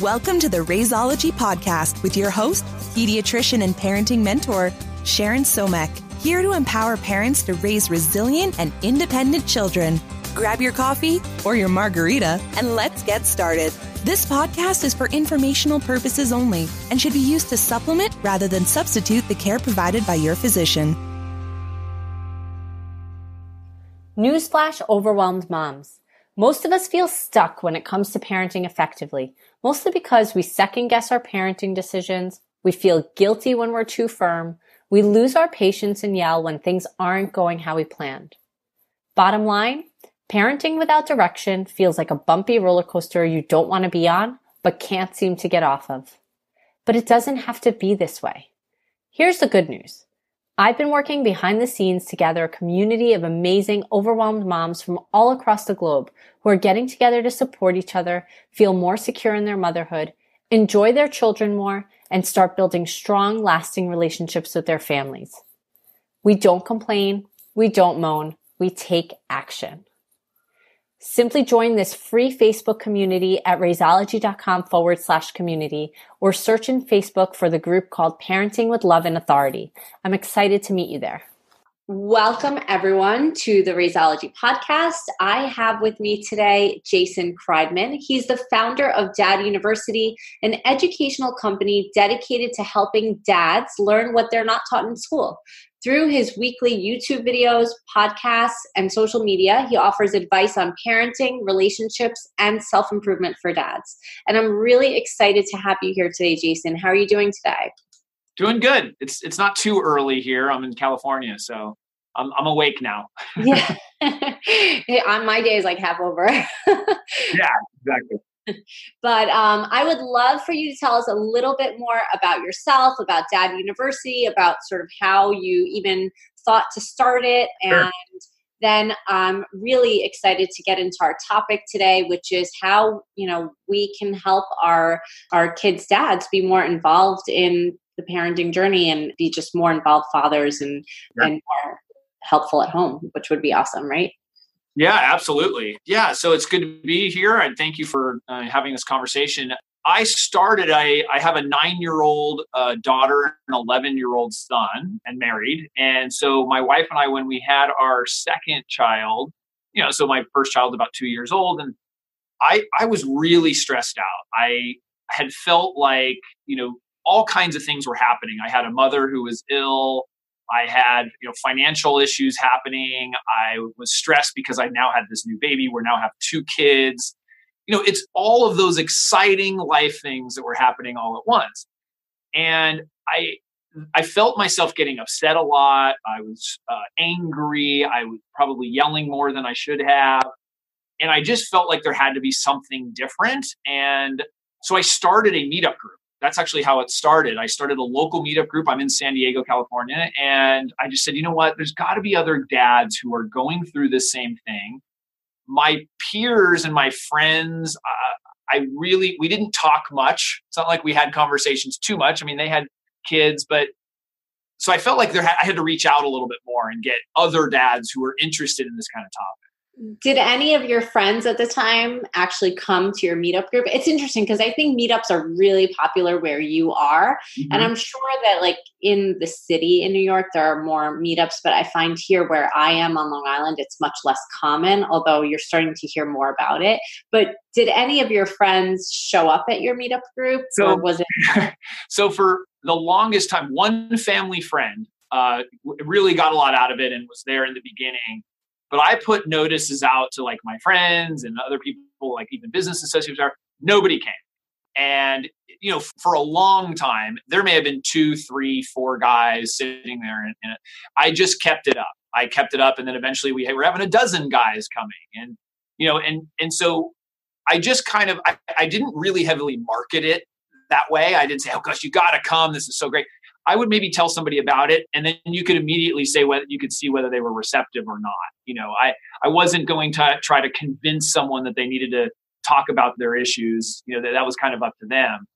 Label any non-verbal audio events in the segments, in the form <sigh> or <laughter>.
Welcome to the Raiseology Podcast with your host, pediatrician and parenting mentor, Sharon Somekh, here to empower parents to raise resilient and independent children. Grab your coffee or your margarita and let's get started. This podcast is for informational purposes only and should be used to supplement rather than substitute the care provided by your physician. Newsflash overwhelmed moms. Most of us feel stuck when it comes to parenting effectively, mostly because we second guess our parenting decisions, we feel guilty when we're too firm, we lose our patience and yell when things aren't going how we planned. Bottom line, parenting without direction feels like a bumpy roller coaster you don't want to be on, but can't seem to get off of. But it doesn't have to be this way. Here's the good news. I've been working behind the scenes to gather a community of amazing, overwhelmed moms from all across the globe who are getting together to support each other, feel more secure in their motherhood, enjoy their children more, and start building strong, lasting relationships with their families. We don't complain. We don't moan. We take action. Simply join this free Facebook community at raiseology.com forward slash community or search in Facebook for the group called Parenting with Love and Authority. I'm excited to meet you there. Welcome, everyone, to the Raiseology podcast. I have with me today Jason Kreidman. He's the founder of Dad University, an educational company dedicated to helping dads learn what they're not taught in school. Through his weekly YouTube videos, podcasts, and social media, he offers advice on parenting, relationships, and self improvement for dads. And I'm really excited to have you here today, Jason. How are you doing today? Doing good. It's it's not too early here. I'm in California, so I'm I'm awake now. yeah. <laughs> on my day is like half over. <laughs> yeah, exactly. <laughs> but um, I would love for you to tell us a little bit more about yourself, about Dad University, about sort of how you even thought to start it. And sure. then I'm really excited to get into our topic today, which is how, you know, we can help our our kids' dads be more involved in the parenting journey and be just more involved fathers and, sure. and more helpful at home, which would be awesome, right? Yeah, absolutely. Yeah, so it's good to be here, and thank you for uh, having this conversation. I started. I I have a nine-year-old uh, daughter, an eleven-year-old son, and married. And so my wife and I, when we had our second child, you know, so my first child about two years old, and I I was really stressed out. I had felt like you know all kinds of things were happening. I had a mother who was ill. I had you know financial issues happening. I was stressed because I now had this new baby. We now have two kids. You know, it's all of those exciting life things that were happening all at once. And I I felt myself getting upset a lot. I was uh, angry. I was probably yelling more than I should have. And I just felt like there had to be something different. And so I started a meetup group that's actually how it started. I started a local meetup group. I'm in San Diego, California. And I just said, you know what? There's got to be other dads who are going through the same thing. My peers and my friends, uh, I really, we didn't talk much. It's not like we had conversations too much. I mean, they had kids, but so I felt like there, I had to reach out a little bit more and get other dads who were interested in this kind of topic did any of your friends at the time actually come to your meetup group? It's interesting because I think meetups are really popular where you are. Mm-hmm. And I'm sure that, like, in the city in New York, there are more meetups, but I find here where I am on Long Island, it's much less common, although you're starting to hear more about it. But did any of your friends show up at your meetup group? So, or was it? <laughs> so, for the longest time, one family friend uh, really got a lot out of it and was there in the beginning but I put notices out to like my friends and other people, like even business associates are, nobody came. And, you know, for a long time, there may have been two, three, four guys sitting there. And, and I just kept it up. I kept it up. And then eventually we were having a dozen guys coming. And, you know, and, and so I just kind of, I, I didn't really heavily market it that way. I didn't say, oh gosh, you got to come. This is so great. I would maybe tell somebody about it, and then you could immediately say whether you could see whether they were receptive or not. You know, I I wasn't going to try to convince someone that they needed to talk about their issues. You know, that that was kind of up to them.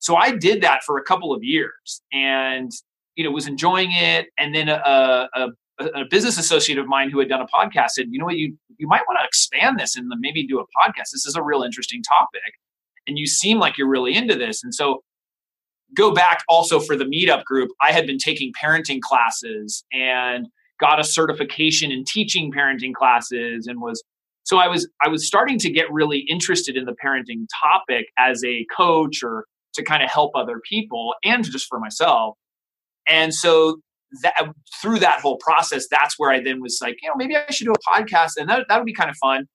So I did that for a couple of years, and you know, was enjoying it. And then a, a, a business associate of mine who had done a podcast said, "You know what? You you might want to expand this and maybe do a podcast. This is a real interesting topic." and you seem like you're really into this. And so go back also for the meetup group. I had been taking parenting classes and got a certification in teaching parenting classes and was so I was I was starting to get really interested in the parenting topic as a coach or to kind of help other people and just for myself. And so that through that whole process, that's where I then was like, you know, maybe I should do a podcast and that, that would be kind of fun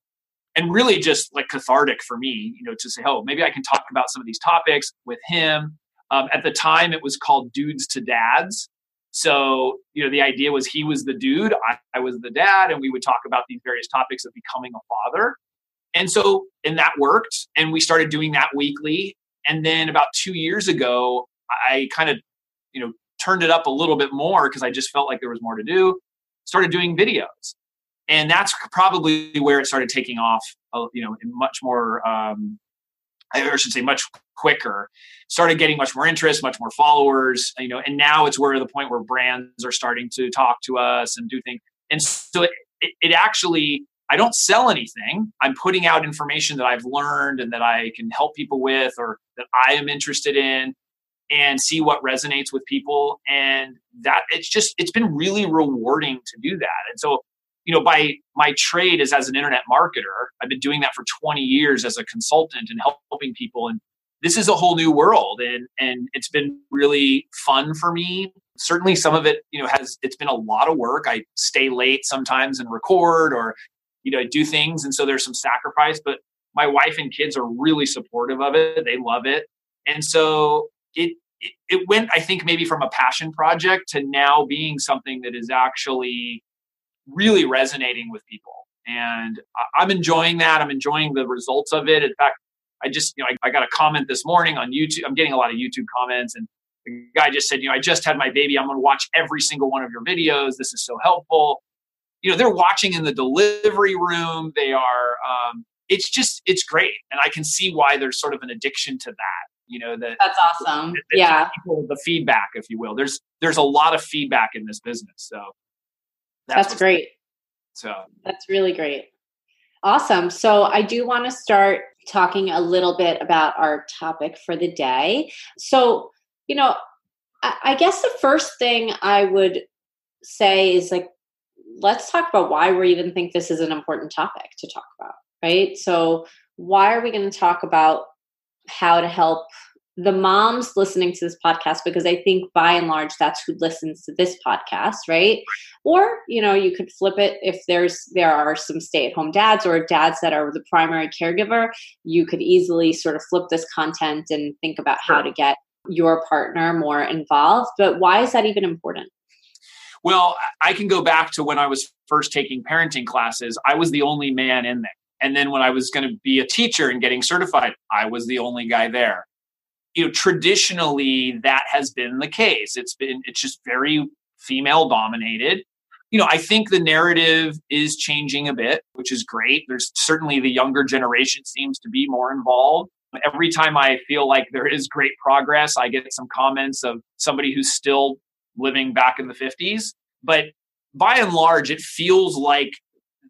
and really just like cathartic for me, you know, to say, oh, maybe I can talk about some of these topics with him. Um, at the time, it was called Dudes to Dads. So, you know, the idea was he was the dude, I, I was the dad, and we would talk about these various topics of becoming a father. And so, and that worked. And we started doing that weekly. And then about two years ago, I kind of, you know, turned it up a little bit more because I just felt like there was more to do. Started doing videos, and that's probably where it started taking off. Uh, you know, in much more, um, I should say, much quicker. Started getting much more interest, much more followers. You know, and now it's where the point where brands are starting to talk to us and do things. And so it, it, it actually I don't sell anything. I'm putting out information that I've learned and that I can help people with or that I am interested in and see what resonates with people and that it's just it's been really rewarding to do that and so you know by my trade is as an internet marketer i've been doing that for 20 years as a consultant and helping people and this is a whole new world and and it's been really fun for me. Certainly some of it you know has it's been a lot of work. I stay late sometimes and record or you know do things and so there's some sacrifice but my wife and kids are really supportive of it. They love it. And so it, it went, I think, maybe from a passion project to now being something that is actually really resonating with people. And I'm enjoying that. I'm enjoying the results of it. In fact, I just, you know, I, I got a comment this morning on YouTube. I'm getting a lot of YouTube comments, and the guy just said, you know, I just had my baby. I'm going to watch every single one of your videos. This is so helpful. You know, they're watching in the delivery room. They are. Um, it's just, it's great, and I can see why there's sort of an addiction to that you know that that's awesome that, yeah people, the feedback if you will there's there's a lot of feedback in this business so that's, that's great. So that's really great. Awesome. So i do want to start talking a little bit about our topic for the day. So you know I, I guess the first thing i would say is like let's talk about why we even think this is an important topic to talk about right? So why are we going to talk about how to help the moms listening to this podcast because I think by and large that's who listens to this podcast, right? Or, you know, you could flip it if there's there are some stay-at-home dads or dads that are the primary caregiver, you could easily sort of flip this content and think about how to get your partner more involved. But why is that even important? Well, I can go back to when I was first taking parenting classes. I was the only man in there. And then when I was going to be a teacher and getting certified, I was the only guy there. You know, traditionally that has been the case. It's been it's just very female dominated. You know, I think the narrative is changing a bit, which is great. There's certainly the younger generation seems to be more involved. Every time I feel like there is great progress, I get some comments of somebody who's still living back in the 50s. But by and large, it feels like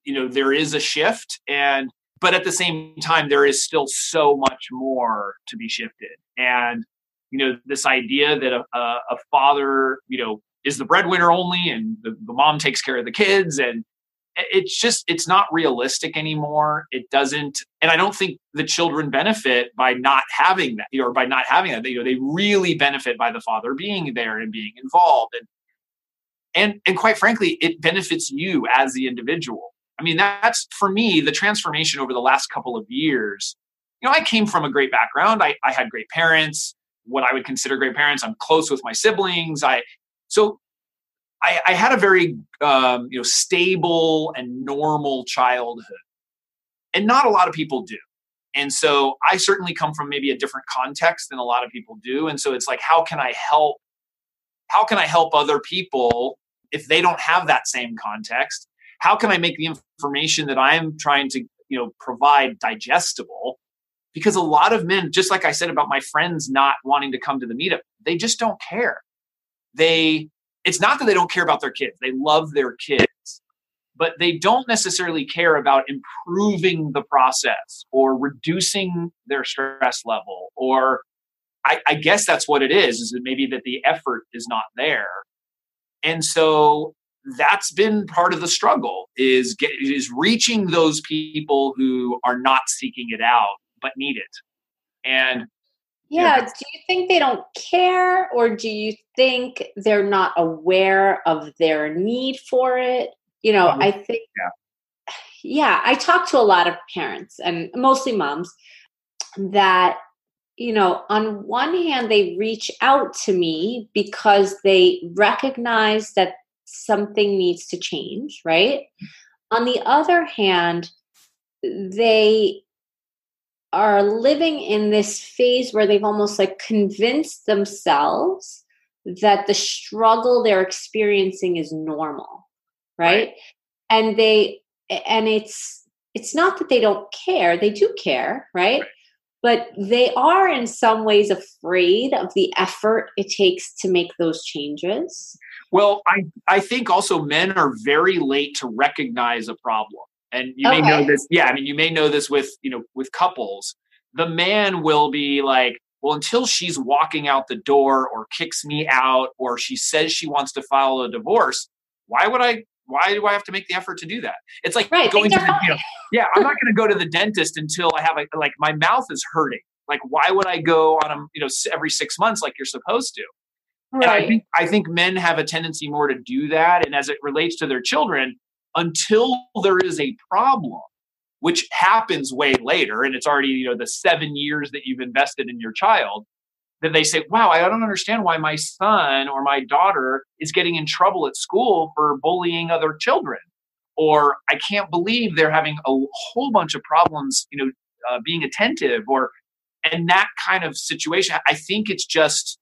you know there is a shift and but at the same time there is still so much more to be shifted. And you know this idea that a, a father you know is the breadwinner only and the, the mom takes care of the kids and it's just it's not realistic anymore. It doesn't and i don't think the children benefit by not having that or by not having that. You know they really benefit by the father being there and being involved. And and and quite frankly it benefits you as the individual I mean, that's for me, the transformation over the last couple of years. You know, I came from a great background. I, I had great parents, what I would consider great parents. I'm close with my siblings. I so I, I had a very um, you know stable and normal childhood, and not a lot of people do. And so I certainly come from maybe a different context than a lot of people do. And so it's like, how can I help? How can I help other people if they don't have that same context? How can I make the information that I'm trying to, you know, provide digestible? Because a lot of men, just like I said about my friends not wanting to come to the meetup, they just don't care. They, it's not that they don't care about their kids. They love their kids, but they don't necessarily care about improving the process or reducing their stress level or I, I, guess that's what it is is that maybe that the effort is not there and so that's been part of the struggle is get, is reaching those people who are not seeking it out but need it. And yeah you know, do you think they don't care or do you think they're not aware of their need for it? You know mm-hmm. i think yeah. yeah i talk to a lot of parents and mostly moms that you know on one hand they reach out to me because they recognize that something needs to change right on the other hand they are living in this phase where they've almost like convinced themselves that the struggle they're experiencing is normal right? right and they and it's it's not that they don't care they do care right? right but they are in some ways afraid of the effort it takes to make those changes. Well i i think also men are very late to recognize a problem. And you okay. may know this yeah i mean you may know this with you know with couples. The man will be like well until she's walking out the door or kicks me out or she says she wants to file a divorce why would i why do I have to make the effort to do that? It's like right, going to the, you know, yeah, I'm not going to go to the dentist until I have a, like my mouth is hurting. Like, why would I go on a, you know, every six months like you're supposed to? Right. And I think, I think men have a tendency more to do that. And as it relates to their children, until there is a problem, which happens way later, and it's already, you know, the seven years that you've invested in your child, then they say, wow, I don't understand why my son or my daughter is getting in trouble at school for bullying other children. Or I can't believe they're having a whole bunch of problems, you know, uh, being attentive or, and that kind of situation. I think it's just,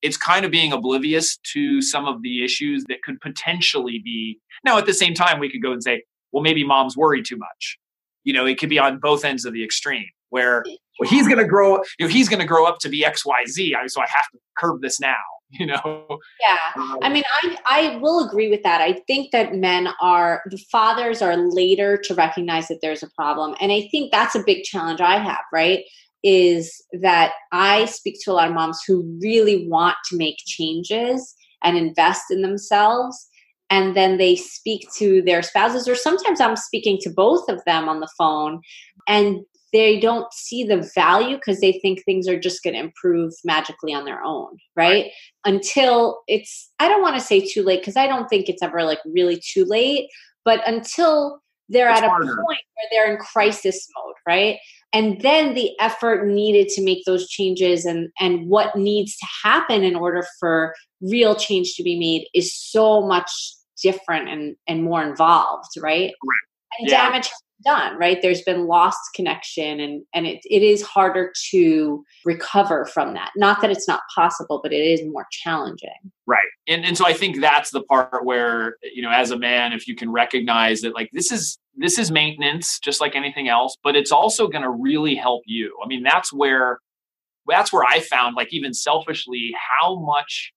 it's kind of being oblivious to some of the issues that could potentially be. Now, at the same time, we could go and say, well, maybe mom's worry too much. You know, it could be on both ends of the extreme where well, he's going to grow, you know, he's going to grow up to be X, Y, Z. So I have to curb this now, <laughs> you know? Yeah. Um, I mean, I, I will agree with that. I think that men are, the fathers are later to recognize that there's a problem. And I think that's a big challenge I have, right? Is that I speak to a lot of moms who really want to make changes and invest in themselves and then they speak to their spouses or sometimes i'm speaking to both of them on the phone and they don't see the value because they think things are just going to improve magically on their own right, until it's i don't want to say too late because i don't think it's ever like really too late but until they're it's at a point where they're in crisis mode right? And then the effort needed to make those changes and and what needs to happen in order for real change to be made is so much different and and more involved right, right. and yeah. damage done right? There's been lost connection and and it, it is harder to recover from that. Not that it's not possible but it is more challenging. Right. And and so i think that's the part where you know as a man if you can recognize that like this is this is maintenance just like anything else but it's also going to really help you. I mean that's where that's where i found like even selfishly how much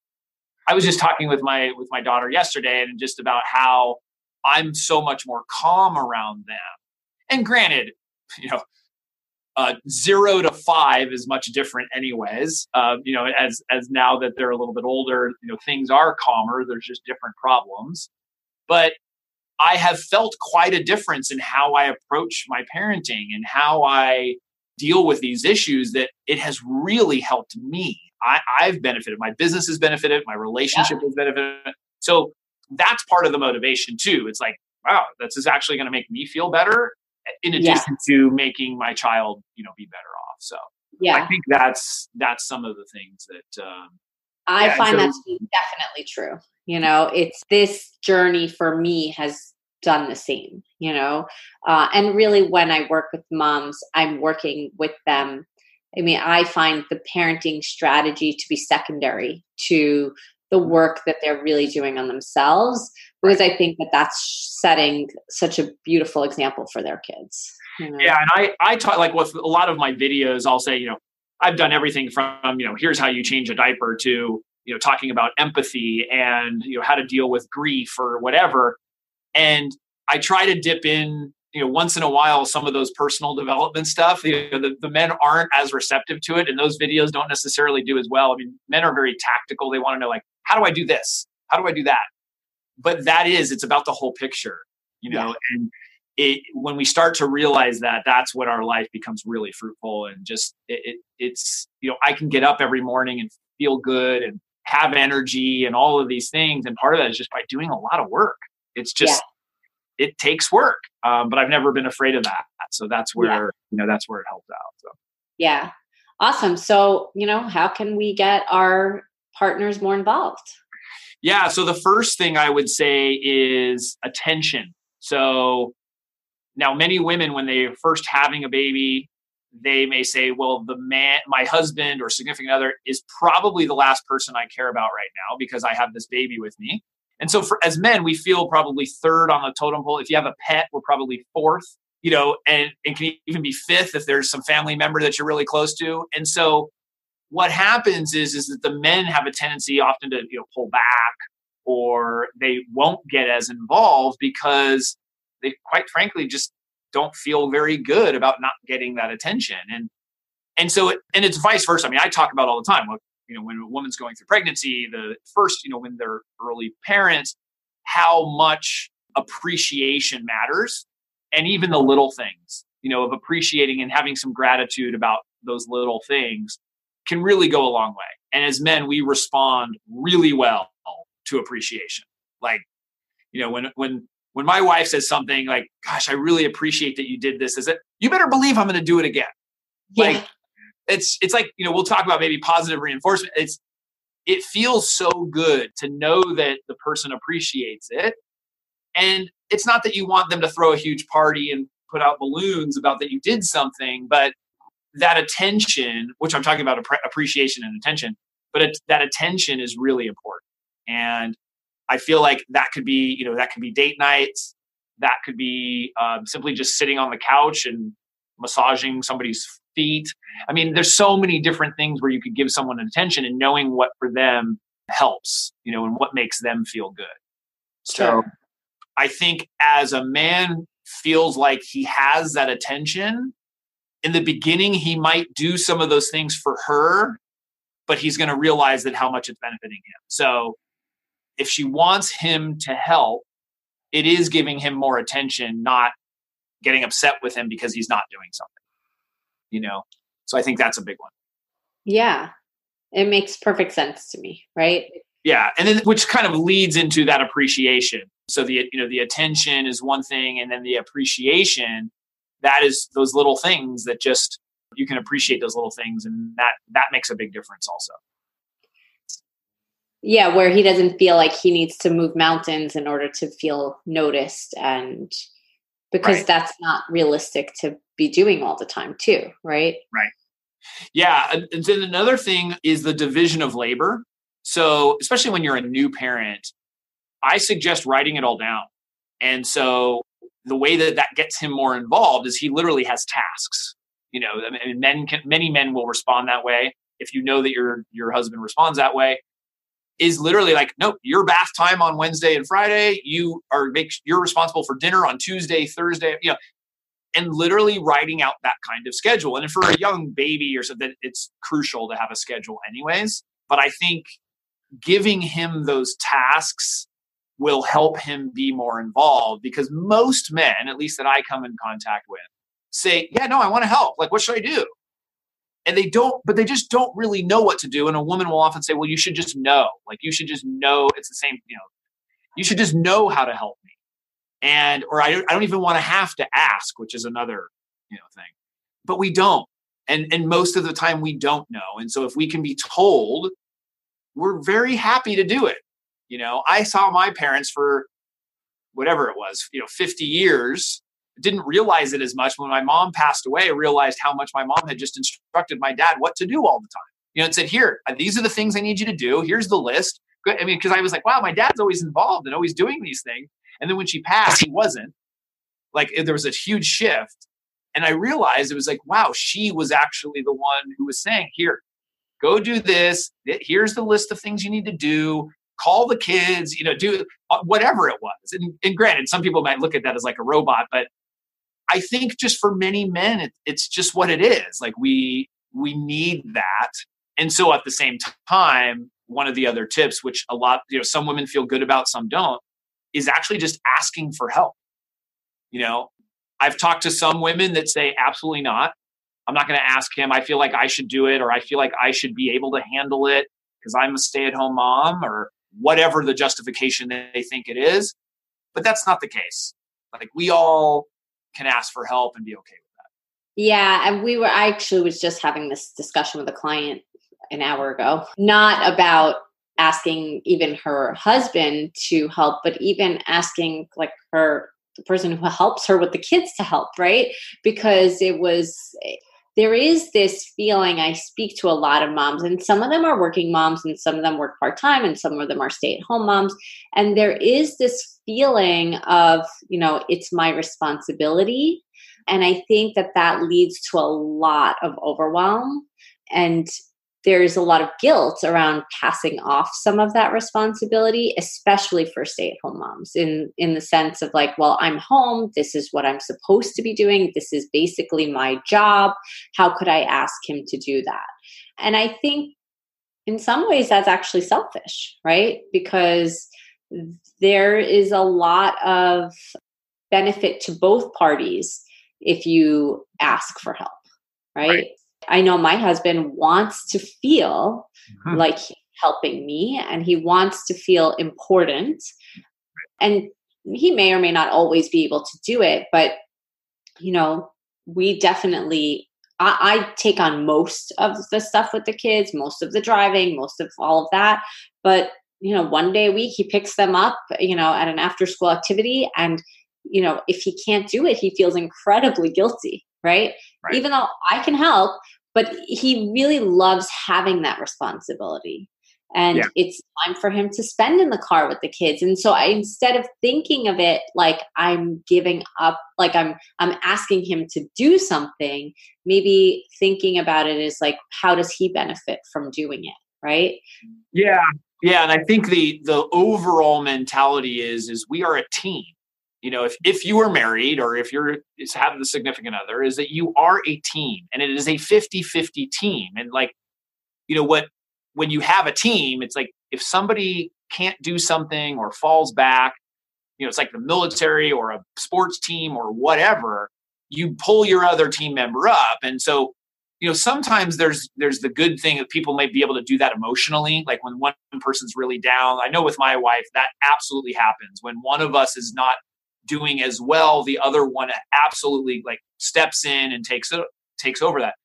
i was just talking with my with my daughter yesterday and just about how i'm so much more calm around them and granted, <laughs> you know, uh, zero to five is much different, anyways. Uh, you know, as as now that they're a little bit older, you know, things are calmer. There's just different problems, but I have felt quite a difference in how I approach my parenting and how I deal with these issues. That it has really helped me. I, I've benefited. My business has benefited. My relationship yeah. has benefited. So that's part of the motivation too. It's like, wow, this is actually going to make me feel better in addition yeah. to making my child you know be better off so yeah i think that's that's some of the things that um, i yeah, find so, that to be definitely true you know it's this journey for me has done the same you know uh, and really when i work with moms i'm working with them i mean i find the parenting strategy to be secondary to the work that they're really doing on themselves because I think that that's setting such a beautiful example for their kids. You know? Yeah, and I I talk like with a lot of my videos, I'll say you know I've done everything from you know here's how you change a diaper to you know talking about empathy and you know how to deal with grief or whatever, and I try to dip in, you know, once in a while some of those personal development stuff. You know, the, the men aren't as receptive to it, and those videos don't necessarily do as well. I mean, men are very tactical. They want to know like, how do I do this? How do I do that? But that is, it's about the whole picture, you know, yeah. and it, when we start to realize that that's when our life becomes really fruitful and just it, it, it's you know i can get up every morning and feel good and have energy and all of these things and part of that is just by doing a lot of work it's just yeah. it takes work um, but i've never been afraid of that so that's where yeah. you know that's where it helps out so yeah awesome so you know how can we get our partners more involved yeah so the first thing i would say is attention so now, many women, when they're first having a baby, they may say, well, the man, my husband or significant other is probably the last person I care about right now because I have this baby with me. And so, for as men, we feel probably third on the totem pole. If you have a pet, we're probably fourth, you know, and, and can even be fifth if there's some family member that you're really close to. And so, what happens is is that the men have a tendency often to you know pull back or they won't get as involved because they quite frankly just don't feel very good about not getting that attention. And and so it, and it's vice versa. I mean i talk about all the time. You know when a woman's going through pregnancy the first you know when they're early parents how much appreciation matters and even the little things you know of appreciating and having some gratitude about those little things can really go a long way and as men we respond really well to appreciation like you know when when when my wife says something like, "Gosh, I really appreciate that you did this," is it? You better believe I'm going to do it again. Yeah. Like it's it's like you know we'll talk about maybe positive reinforcement. It's it feels so good to know that the person appreciates it, and it's not that you want them to throw a huge party and put out balloons about that you did something, but that attention, which I'm talking about appreciation and attention, but it, that attention is really important. And I feel like that could be, you know, that could be date nights. That could be um, simply just sitting on the couch and massaging somebody's feet. I mean, there's so many different things where you could give someone attention and knowing what for them helps, you know, and what makes them feel good. So I think as a man feels like he has that attention, in the beginning, he might do some of those things for her, but he's going to realize that how much it's benefiting him. So if she wants him to help, it is giving him more attention, not getting upset with him because he's not doing something. You know? So I think that's a big one. Yeah. It makes perfect sense to me, right? Yeah. And then which kind of leads into that appreciation. So the you know, the attention is one thing, and then the appreciation, that is those little things that just you can appreciate those little things and that that makes a big difference also. Yeah where he doesn't feel like he needs to move mountains in order to feel noticed and because right. that's not realistic to be doing all the time too right? Right. Yeah and then another thing is the division of labor. So especially when you're a new parent i suggest writing it all down. And so the way that that gets him more involved is he literally has tasks you know I mean, men can many men will respond that way if you know that your your husband responds that way is literally like, nope, your bath time on Wednesday and Friday. You are make you're responsible for dinner on Tuesday, Thursday, you know, and literally writing out that kind of schedule. And for a young baby or something, it's crucial to have a schedule anyways. But I think giving him those tasks will help him be more involved because most men, at least that I come in contact with, say, Yeah, no, I want to help. Like, what should I do? and they don't but they just don't really know what to do. And a woman will often say well you should just know. Like you should just know it's the same you know you should just know how to help me. And or i, I don't even want to have to ask which is another you know thing. But we don't. And and most of the time we don't know. And so if we can be told we're very happy to do it you know i saw my parents for whatever it was you know 50 years didn't realize it as much. When my mom passed away, I realized how much my mom had just instructed my dad what to do all the time. You know, and said, "Here, uh, these are the things I need you to do. Here's the list." I mean, because I was like, "Wow, my dad's always involved and always doing these things." And then when she passed, he wasn't. Like there was a huge shift, and I realized it was like, "Wow, she was actually the one who was saying, here, go do this. Here's the list of things you need to do." Call the kids, you know, do uh, whatever it was. And, and granted, some people might look at that as like a robot, but I think just for many men, it, it's just what it is. Like we we need that. And so at the same time, one of the other tips, which a lot, you know, some women feel good about, some don't, is actually just asking for help. You know, I've talked to some women that say, absolutely not. I'm not going to ask him. I feel like I should do it, or I feel like I should be able to handle it because I'm a stay at home mom, or whatever the justification they think it is. But that's not the case. Like we all can ask for help and be okay with that. Yeah. And we were, I actually was just having this discussion with a client an hour ago, not about asking even her husband to help, but even asking like her, the person who helps her with the kids to help, right? Because it was, there is this feeling I speak to a lot of moms, and some of them are working moms, and some of them work part time, and some of them are stay at home moms. And there is this feeling of, you know, it's my responsibility. And I think that that leads to a lot of overwhelm. And there's a lot of guilt around passing off some of that responsibility especially for stay-at-home moms in in the sense of like well i'm home this is what i'm supposed to be doing this is basically my job how could i ask him to do that? And i think in some ways that's actually selfish right? Because there is a lot of benefit to both parties if you ask for help right. right I know my husband wants to feel mm-hmm. like helping me and he wants to feel important. And he may or may not always be able to do it, but you know, we definitely I, I take on most of the stuff with the kids, most of the driving, most of all of that. But you know, one day a week he picks them up, you know, at an after school activity and you know, if he can't do it, he feels incredibly guilty, right? right? Even though I can help, but he really loves having that responsibility. And yeah. it's time for him to spend in the car with the kids. And so i instead of thinking of it like i'm giving up like i'm i'm asking him to do something maybe thinking about it is like how does he benefit from doing it right? Yeah. Yeah. And i think the the overall mentality is is we are a team you know if, if you are married or if you're having a significant other is that you are a team and it is a 50-50 team. And like you know what when you have a team it's like if somebody can't do something or falls back you know it's like the military or a sports team or whatever you pull your other team member up. And so you know sometimes there's there's the good thing that people may be able to do that emotionally like when one person's really down. I know with my wife that absolutely happens. When one of us is not doing as well the other one absolutely like steps in and takes it takes over that.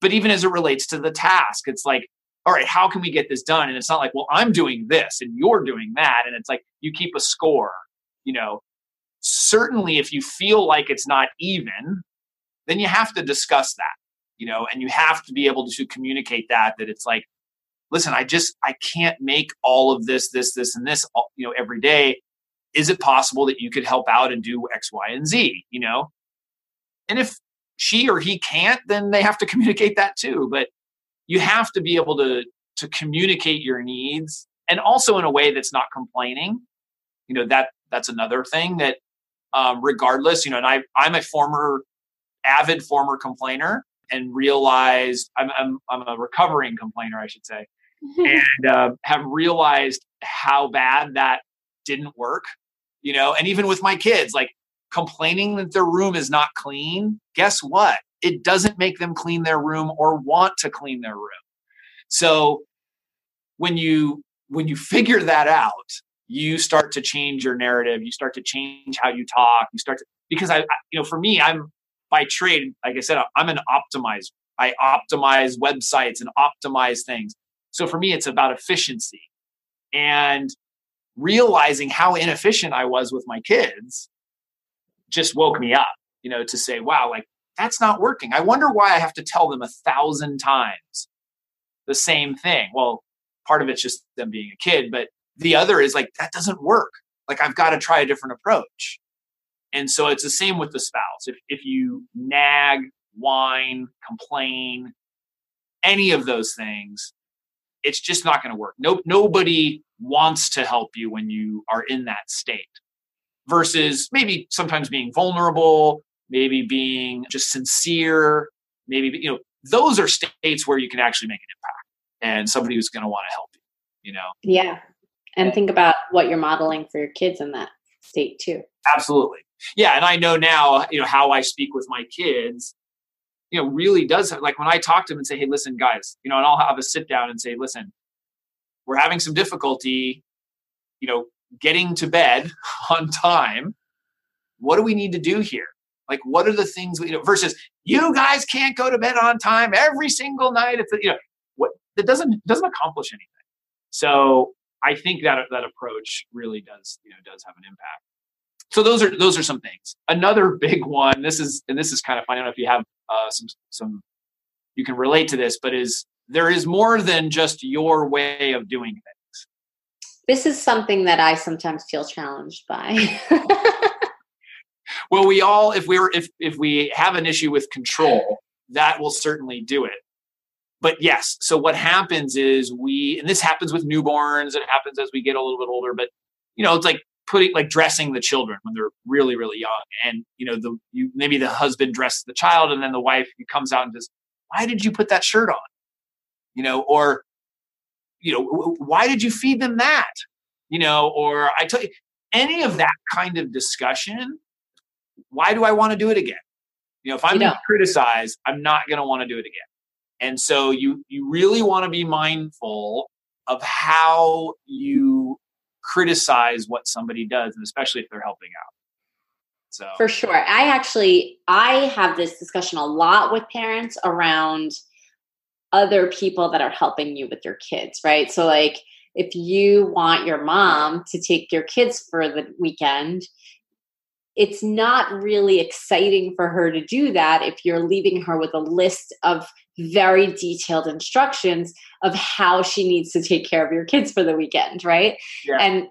But even as it relates to the task it's like all right how can we get this done? And it's not like well i'm doing this and you're doing that. And it's like you keep a score you know? Certainly if you feel like it's not even then you have to discuss that you know? And you have to be able to communicate that that it's like listen i just i can't make all of this this this and this you know every day is it possible that you could help out and do X, Y, and Z? You know, and if she or he can't, then they have to <laughs> communicate that too. But you have to be able to to communicate your needs and also in a way that's not complaining. You know that that's another thing that um, regardless, you know, and I I'm a former avid former complainer and realized I'm I'm, I'm a recovering complainer, I should say, <laughs> and uh, have realized how bad that didn't work you know and even with my kids like complaining that their room is not clean guess what? It doesn't make them clean their room or want to clean their room. So when you when you figure that out you start to change your narrative you start to change how you talk you start to because i, I you know for me i'm by trade like i said i'm an optimizer. I optimize websites and optimize things. So for me it's about efficiency. And realizing how inefficient I was with my kids just woke me up, you know, to say, wow, like that's not working. I wonder why I have to tell them a thousand times the same thing. Well, part of it's just them being a kid, but the other is like, that doesn't work. Like, I've got to try a different approach. And so it's the same with the spouse. If, if you nag, whine, complain, any of those things, it's just not going to work. No, nobody wants to help you when you are in that state versus maybe sometimes being vulnerable, maybe being just sincere, maybe, you know, those are states where you can actually make an impact and somebody who's going to want to help you, you know? Yeah. And think about what you're modeling for your kids in that state too. Absolutely. Yeah. And I know now, you know, how I speak with my kids, you know, really does like when I talk to them and say, Hey, listen, guys, you know, and I'll have a sit down and say, listen, we're having some difficulty, you know, getting to bed <laughs> on time. What do we need to do here? Like, what are the things we, you know, versus you guys can't go to bed on time every single night. It's, you know, what that doesn't, doesn't accomplish anything. So I think that that approach really does, you know, does have an impact. So those are, those are some things. Another big one, this is, and this is kind of fun. I don't know if you have uh, some, some, you can relate to this, but is there is more than just your way of doing things. This is something that I sometimes feel challenged by. <laughs> well, we all, if we're, if, if we have an issue with control, that will certainly do it. But yes, so what happens is we, and this happens with newborns, it happens as we get a little bit older, but you know, it's like putting, like dressing the children when they're really, really young. And, you know, the, you, maybe the husband dresses the child and then the wife comes out and says, why did you put that shirt on? You know, or, you know, why did you feed them that? You know, or I tell you, any of that kind of discussion why do I want to do it again? You know, if I'm going to criticize, I'm not going to want to do it again. And so you you really want to be mindful of how you criticize what somebody does, and especially if they're helping out. So for sure, I actually I have this discussion a lot with parents around other people that are helping you with your kids, right? So like if you want your mom to take your kids for the weekend, it's not really exciting for her to do that if you're leaving her with a list of very detailed instructions of how she needs to take care of your kids for the weekend, right? Yeah. And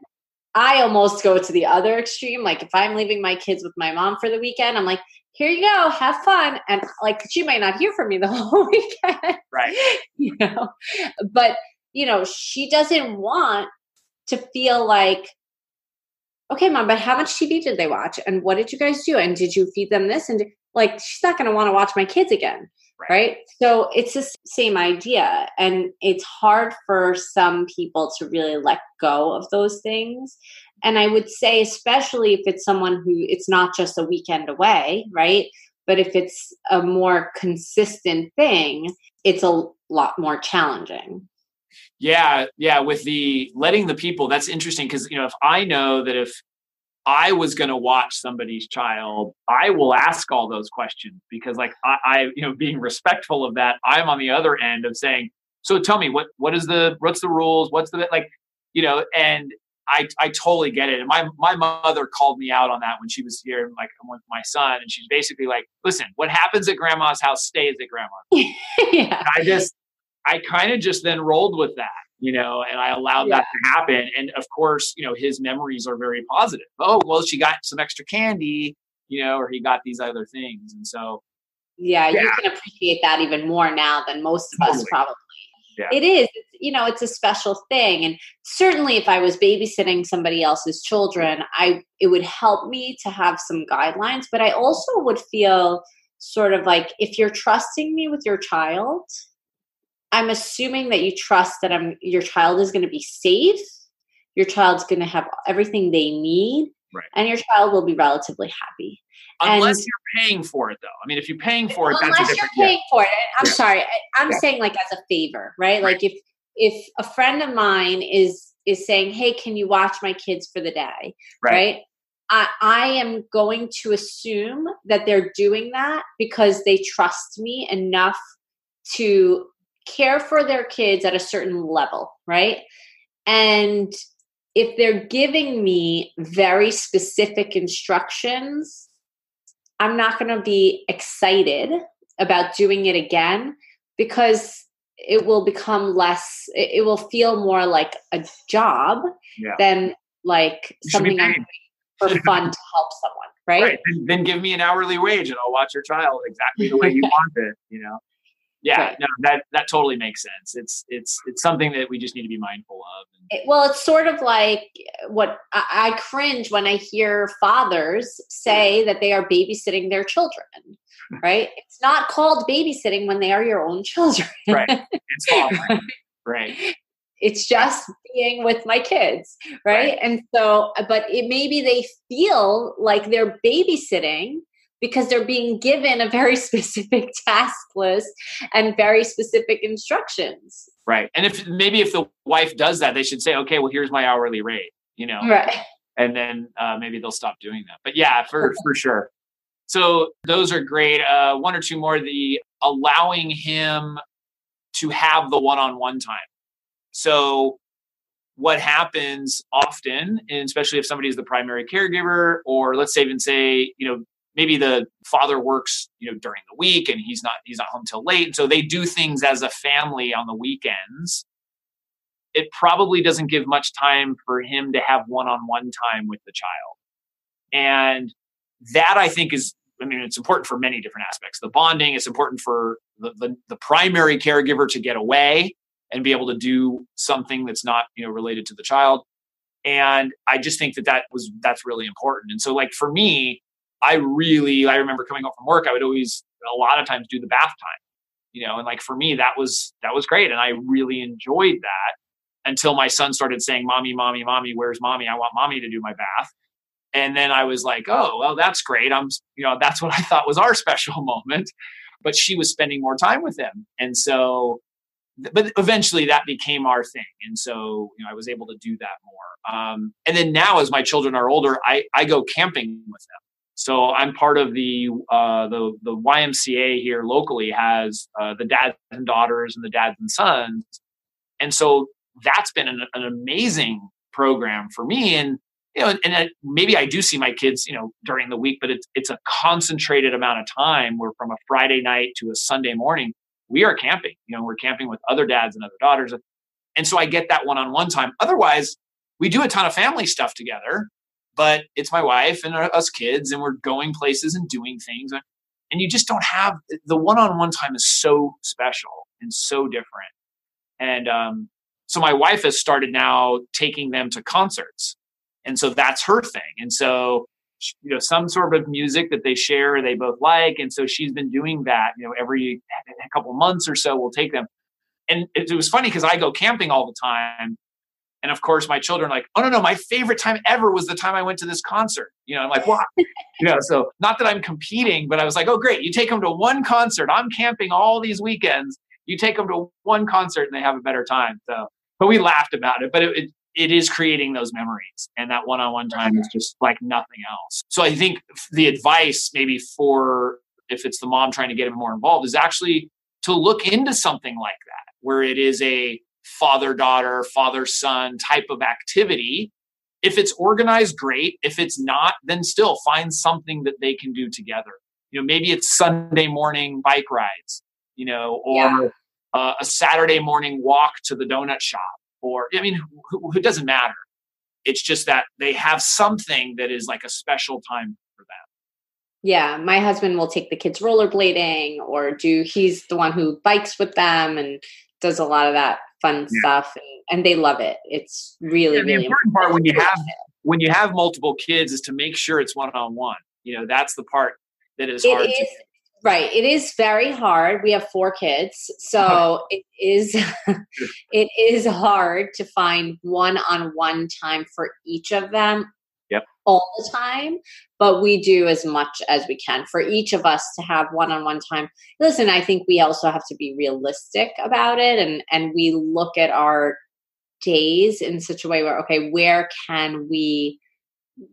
I almost go to the other extreme. Like if I'm leaving my kids with my mom for the weekend, I'm like, here you go, have fun. And like she might not hear from me the <laughs> whole weekend. Right. <laughs> You know, but you know, she doesn't want to feel like okay, mom, but how much TV did they watch? And what did you guys do? And did you feed them this? And like, she's not going to want to watch my kids again. Right. right. So it's the same idea. And it's hard for some people to really let go of those things. And I would say, especially if it's someone who it's not just a weekend away, right? But if it's a more consistent thing, it's a lot more challenging. Yeah, yeah. With the letting the people, that's interesting because you know if I know that if I was going to watch somebody's child, I will ask all those questions because, like, I, I, you know, being respectful of that, I'm on the other end of saying, "So tell me what what is the what's the rules? What's the like, you know?" And I I totally get it. And my my mother called me out on that when she was here, like I'm with my son, and she's basically like, "Listen, what happens at grandma's house stays at grandma's." <laughs> yeah. I just I kind of just then rolled with that, you know, and I allowed yeah. that to happen. And of course, you know, his memories are very positive. Oh, well, she got some extra candy, you know, or he got these other things. And so, yeah, yeah. you can appreciate that even more now than most of totally. us probably. Yeah. It is, you know, it's a special thing. And certainly if I was babysitting somebody else's children, I it would help me to have some guidelines, but I also would feel sort of like if you're trusting me with your child, I'm assuming that you trust that I'm your child is going to be safe, your child's going to have everything they need, right. and your child will be relatively happy. Unless and, you're paying for it, though. I mean, if you're paying for it, unless you're paying yeah. for it. I'm yeah. sorry, I, am yeah. saying like as a favor, right? right? Like if if a friend of mine is is saying, "Hey, can you watch my kids for the day?" Right. right? I, I am going to assume that they're doing that because they trust me enough to care for their kids at a certain level, right? And if they're giving me very specific instructions, I'm not going to be excited about doing it again because it will become less, it, will feel more like a job yeah. than like something I'm for fun to help someone, right? right. And then give me an hourly wage and I'll watch your child exactly the way you <laughs> want it, you know? Yeah Right. no that that totally makes sense it's it's it's something that we just need to be mindful of It- well, it's sort of like what I, I cringe when I hear fathers say that they are babysitting their children, right? It's not called babysitting when they are your own children. right <laughs> it's fathering. right it's just being with my kids right, and so but it maybe they feel like they're babysitting because they're being given a very <laughs> specific task list and very specific instructions. Right. And if maybe if the wife does that they should say okay well here's my hourly rate you know? Right. And then uh, maybe they'll stop doing that. But yeah for for sure. So those are great. Uh, one or two more the allowing him to have the one-on-one time. So what happens often and especially if somebody is the primary caregiver or let's say even say you know maybe the father works you know during the week and he's not he's not home till late. And so they do things as a family on the weekends. It probably doesn't give much time for him to have one-on-one time with the child. And that i think is i mean it's important for many different aspects. The bonding it's important for the, the, the primary caregiver to get away and be able to do something that's not you know related to the child. And i just think that that was that's really important. And so like for me i really i remember coming home from work i would always a lot of times do the bath time you know and like for me that was that was great and i really enjoyed that until my son started saying mommy mommy mommy where's mommy? I want mommy to do my bath. And then i was like oh well that's great i'm you know that's what i thought was our <laughs> special moment. But she was spending more time with him and so but eventually that became our thing and so you know i was able to do that more. Um, and then now as my children are older i i go camping with them so i'm part of the uh, the the ymca here locally has uh, the dads and daughters and the dads and sons and so that's been an, an amazing program for me and you know and, and maybe i do see my kids you know during the week but it's it's a concentrated amount of time where from a friday night to a sunday morning we are camping. You know, we're camping with other dads and other daughters. And so I get that one on one time. Otherwise, we do a ton of family stuff together, but it's my wife and us kids, and we're going places and doing things. And you just don't have the one on one time is so special and so different. And um, so my wife has started now taking them to concerts. And so that's her thing. And so you know some sort of music that they share they both like and so she's been doing that you know every couple months or so we'll take them and it was funny because i go camping all the time and of course my children are like oh no no my favorite time ever was the time i went to this concert. You know i'm like wow <laughs> you know so not that i'm competing but i was like oh great you take them to one concert. I'm camping all these weekends. You take them to one concert and they have a better time. So but we laughed about it but it, it it is creating those memories and that one-on-one time is just like nothing else. So i think the advice maybe for if it's the mom trying to get him more involved is actually to look into something like that where it is a father daughter father son type of activity if it's organized great if it's not then still find something that they can do together you know maybe it's sunday morning bike rides you know or yeah. uh, a saturday morning walk to the donut shop or I mean, who, it doesn't matter. It's just that they have something that is like a special time for them. Yeah, my husband will take the kids rollerblading, or do he's the one who bikes with them and does a lot of that fun yeah. stuff, and, and, they love it. It's really yeah, the really important part when you have when you have multiple kids is to make sure it's one on one. You know, that's the part that is it hard. Is, to Right. It is very hard. We have four kids. So <laughs> it is <laughs> it is hard to find one-on-one time for each of them yep. all the time. But we do as much as we can for each of us to have one-on-one time. Listen, I think we also have to be realistic about it and and we look at our days in such a way where okay, where can we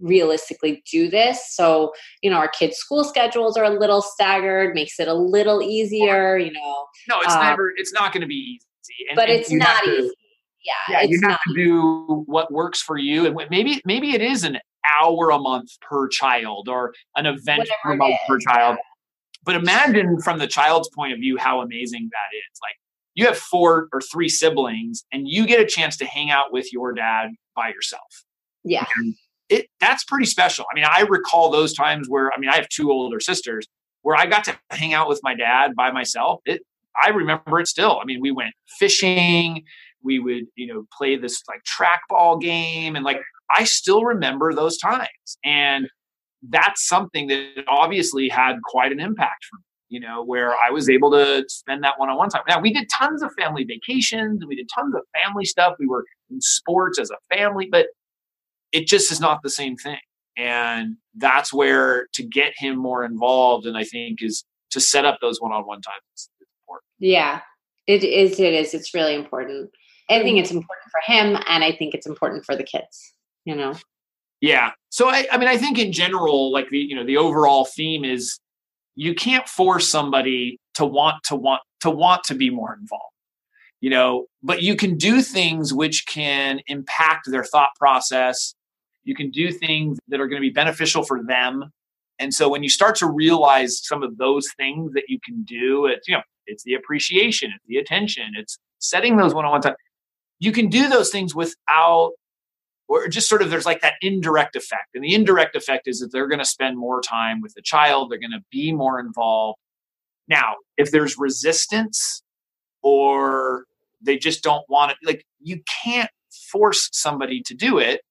realistically do this. So, you know, our kids' school schedules are a little staggered, makes it a little easier, you know. No, it's um, never, it's not going to be easy. And, but and it's not to, easy. Yeah. Yeah, you have to do what works for you. And maybe, maybe it is an hour a month per child or an event Whatever per month per child. But imagine from the child's point of view how amazing that is. Like you have four or three siblings and you get a chance to hang out with your dad by yourself. Yeah. And it that's pretty special. I mean, I recall those times where I mean, I have two older sisters where I got to hang out with my dad by myself. It I remember it still. I mean, we went fishing, we would, you know, play this like trackball game and like I still remember those times. And that's something that obviously had quite an impact for me, you know, where I was able to spend that one on one time. Now, we did tons of family vacations and we did tons of family stuff. We were in sports as a family, but it just is not the same thing. And that's where to get him more involved, and I think is to set up those one on one times is important. Yeah, it is. It is. It's really important. I think it's important for him, and I think it's important for the kids. You know. Yeah. So I, I mean, I think in general, like the you know the overall theme is you can't force somebody to want to want to want to be more involved you know but you can do things which can impact their thought process you can do things that are going to be beneficial for them and so when you start to realize some of those things that you can do it's you know it's the appreciation it's the attention it's setting those one-on-one time you can do those things without or just sort of there's like that indirect effect and the indirect effect is that they're going to spend more time with the child they're going to be more involved. Now if there's resistance or they just don't want it like you can't force somebody to do it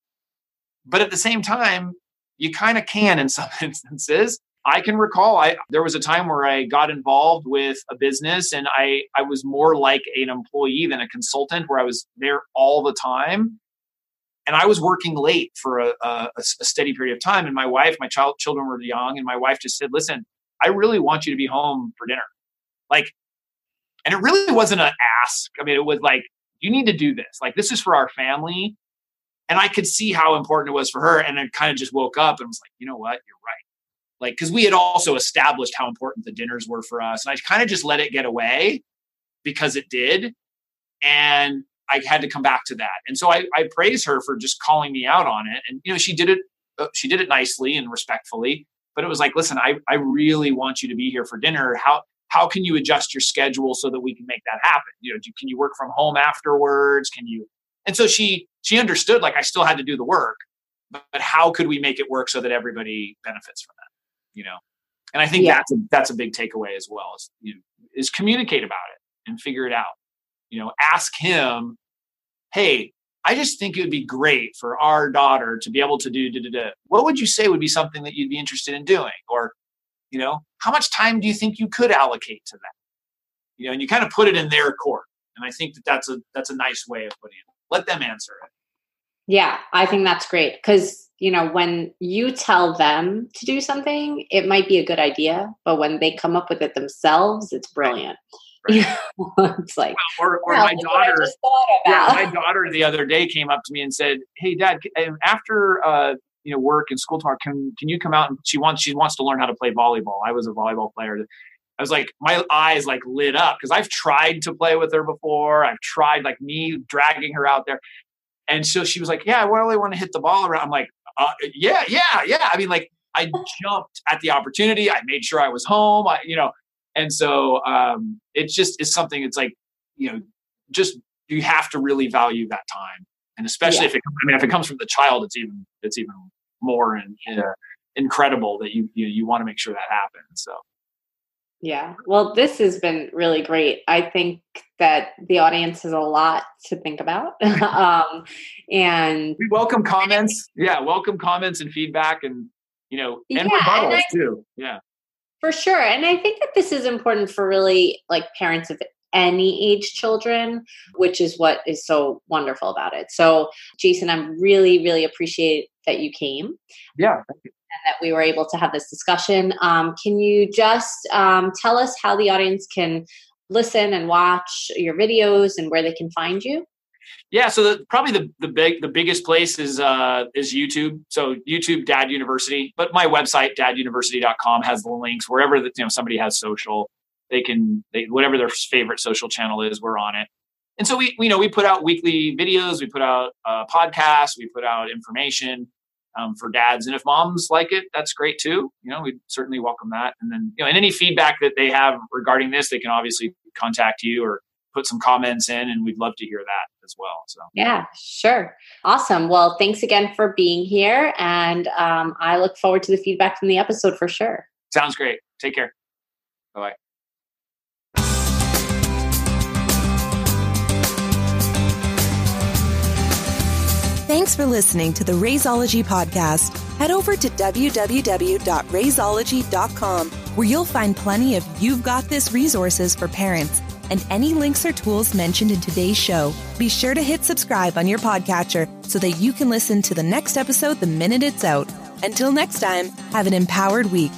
but at the same time you kind of can in <laughs> some instances. I can recall i there was a time where i got involved with a business and i i was more like an employee than a consultant where i was there all the time and I was working late for a, a, a, steady period of time. And my wife, my child, children were young, and my wife just said, "Listen, I really want you to be home for dinner." Like, and it really wasn't an ask. I mean, it was like, "You need to do this. Like, this is for our family." And I could see how important it was for her, and I kind of just woke up and was like, "You know what? You're right." Like, because we had also established how important the dinners were for us, and I kind of just let it get away because it did. And I had to come back to that. And so I, I praise her for just calling me out on it. And, you know, she did it, uh, she did it nicely and respectfully, but it was like, listen, I, I really want you to be here for dinner. How, how can you adjust your schedule so that we can make that happen? You know, do, can you work from home afterwards? Can you? And so she, she understood like I still had to do the work, but, but how could we make it work so that everybody benefits from that? You know? And I think yeah. that's a, that's a big takeaway as well is, you know, is communicate about it and figure it out you know ask him hey i just think it would be great for our daughter to be able to do what would you say would be something that you'd be interested in doing? Or you know how much time do you think you could allocate to that? You know and you kind of put it in their court and i think that that's a that's a nice way of putting it. Let them answer it. Yeah i think that's great because you know when you tell them to do something it might be a good idea but when they come up with it themselves it's brilliant <laughs> it's like, or, or well, my daughter, yeah, my daughter the other day came up to me and said, "Hey, Dad, after uh, you know work and school tomorrow, can can you come out and she wants she wants to learn how to play volleyball. I was a volleyball player. I was like, my eyes like lit up because I've tried to play with her before. I've tried like me dragging her out there, and so she was like, "Yeah, I really want to hit the ball around." I'm like, uh, "Yeah, yeah, yeah." I mean, like I jumped at the opportunity. I made sure I was home. I, you know, and so um, it just is something. It's like you know, just you have to really value that time, and especially yeah. if it. I mean, if it comes from the child, it's even it's even more and uh, incredible that you you, you want to make sure that happens. So. Yeah. Well, this has been really great. I think that the audience has a lot to think about. <laughs> um, and we welcome comments. Yeah. Welcome comments and feedback and, you know, and yeah, rebuttals and I, too. Yeah. For sure. And I think that this is important for really like parents of any age children, which is what is so wonderful about it. So, Jason, I'm really, really appreciate that you came. Yeah. You. And that we were able to have this discussion. Um, can you just um, tell us how the audience can listen and watch your videos and where they can find you? Yeah, so the, probably the the big the biggest place is uh, is YouTube. So YouTube Dad University, but my website daduniversity.com has the links wherever that you know somebody has social, they can they whatever their favorite social channel is, we're on it. And so we, you know we put out weekly videos, we put out uh, podcasts, we put out information um, for dads, and if moms like it, that's great too. You know, we certainly welcome that. And then you know, and any feedback that they have regarding this, they can obviously contact you or put some comments in and we'd love to hear that as well so. Yeah sure. Awesome. Well thanks again for being here and um, i look forward to the feedback from the episode for sure. Sounds great. Take care. Bye bye Thanks for listening to the Raiseology podcast. Head over to www.raiseology.com where you'll find plenty of You've Got This resources for parents and any links or tools mentioned in today's show. Be sure to hit subscribe on your podcatcher so that you can listen to the next episode the minute it's out. Until next time, have an empowered week.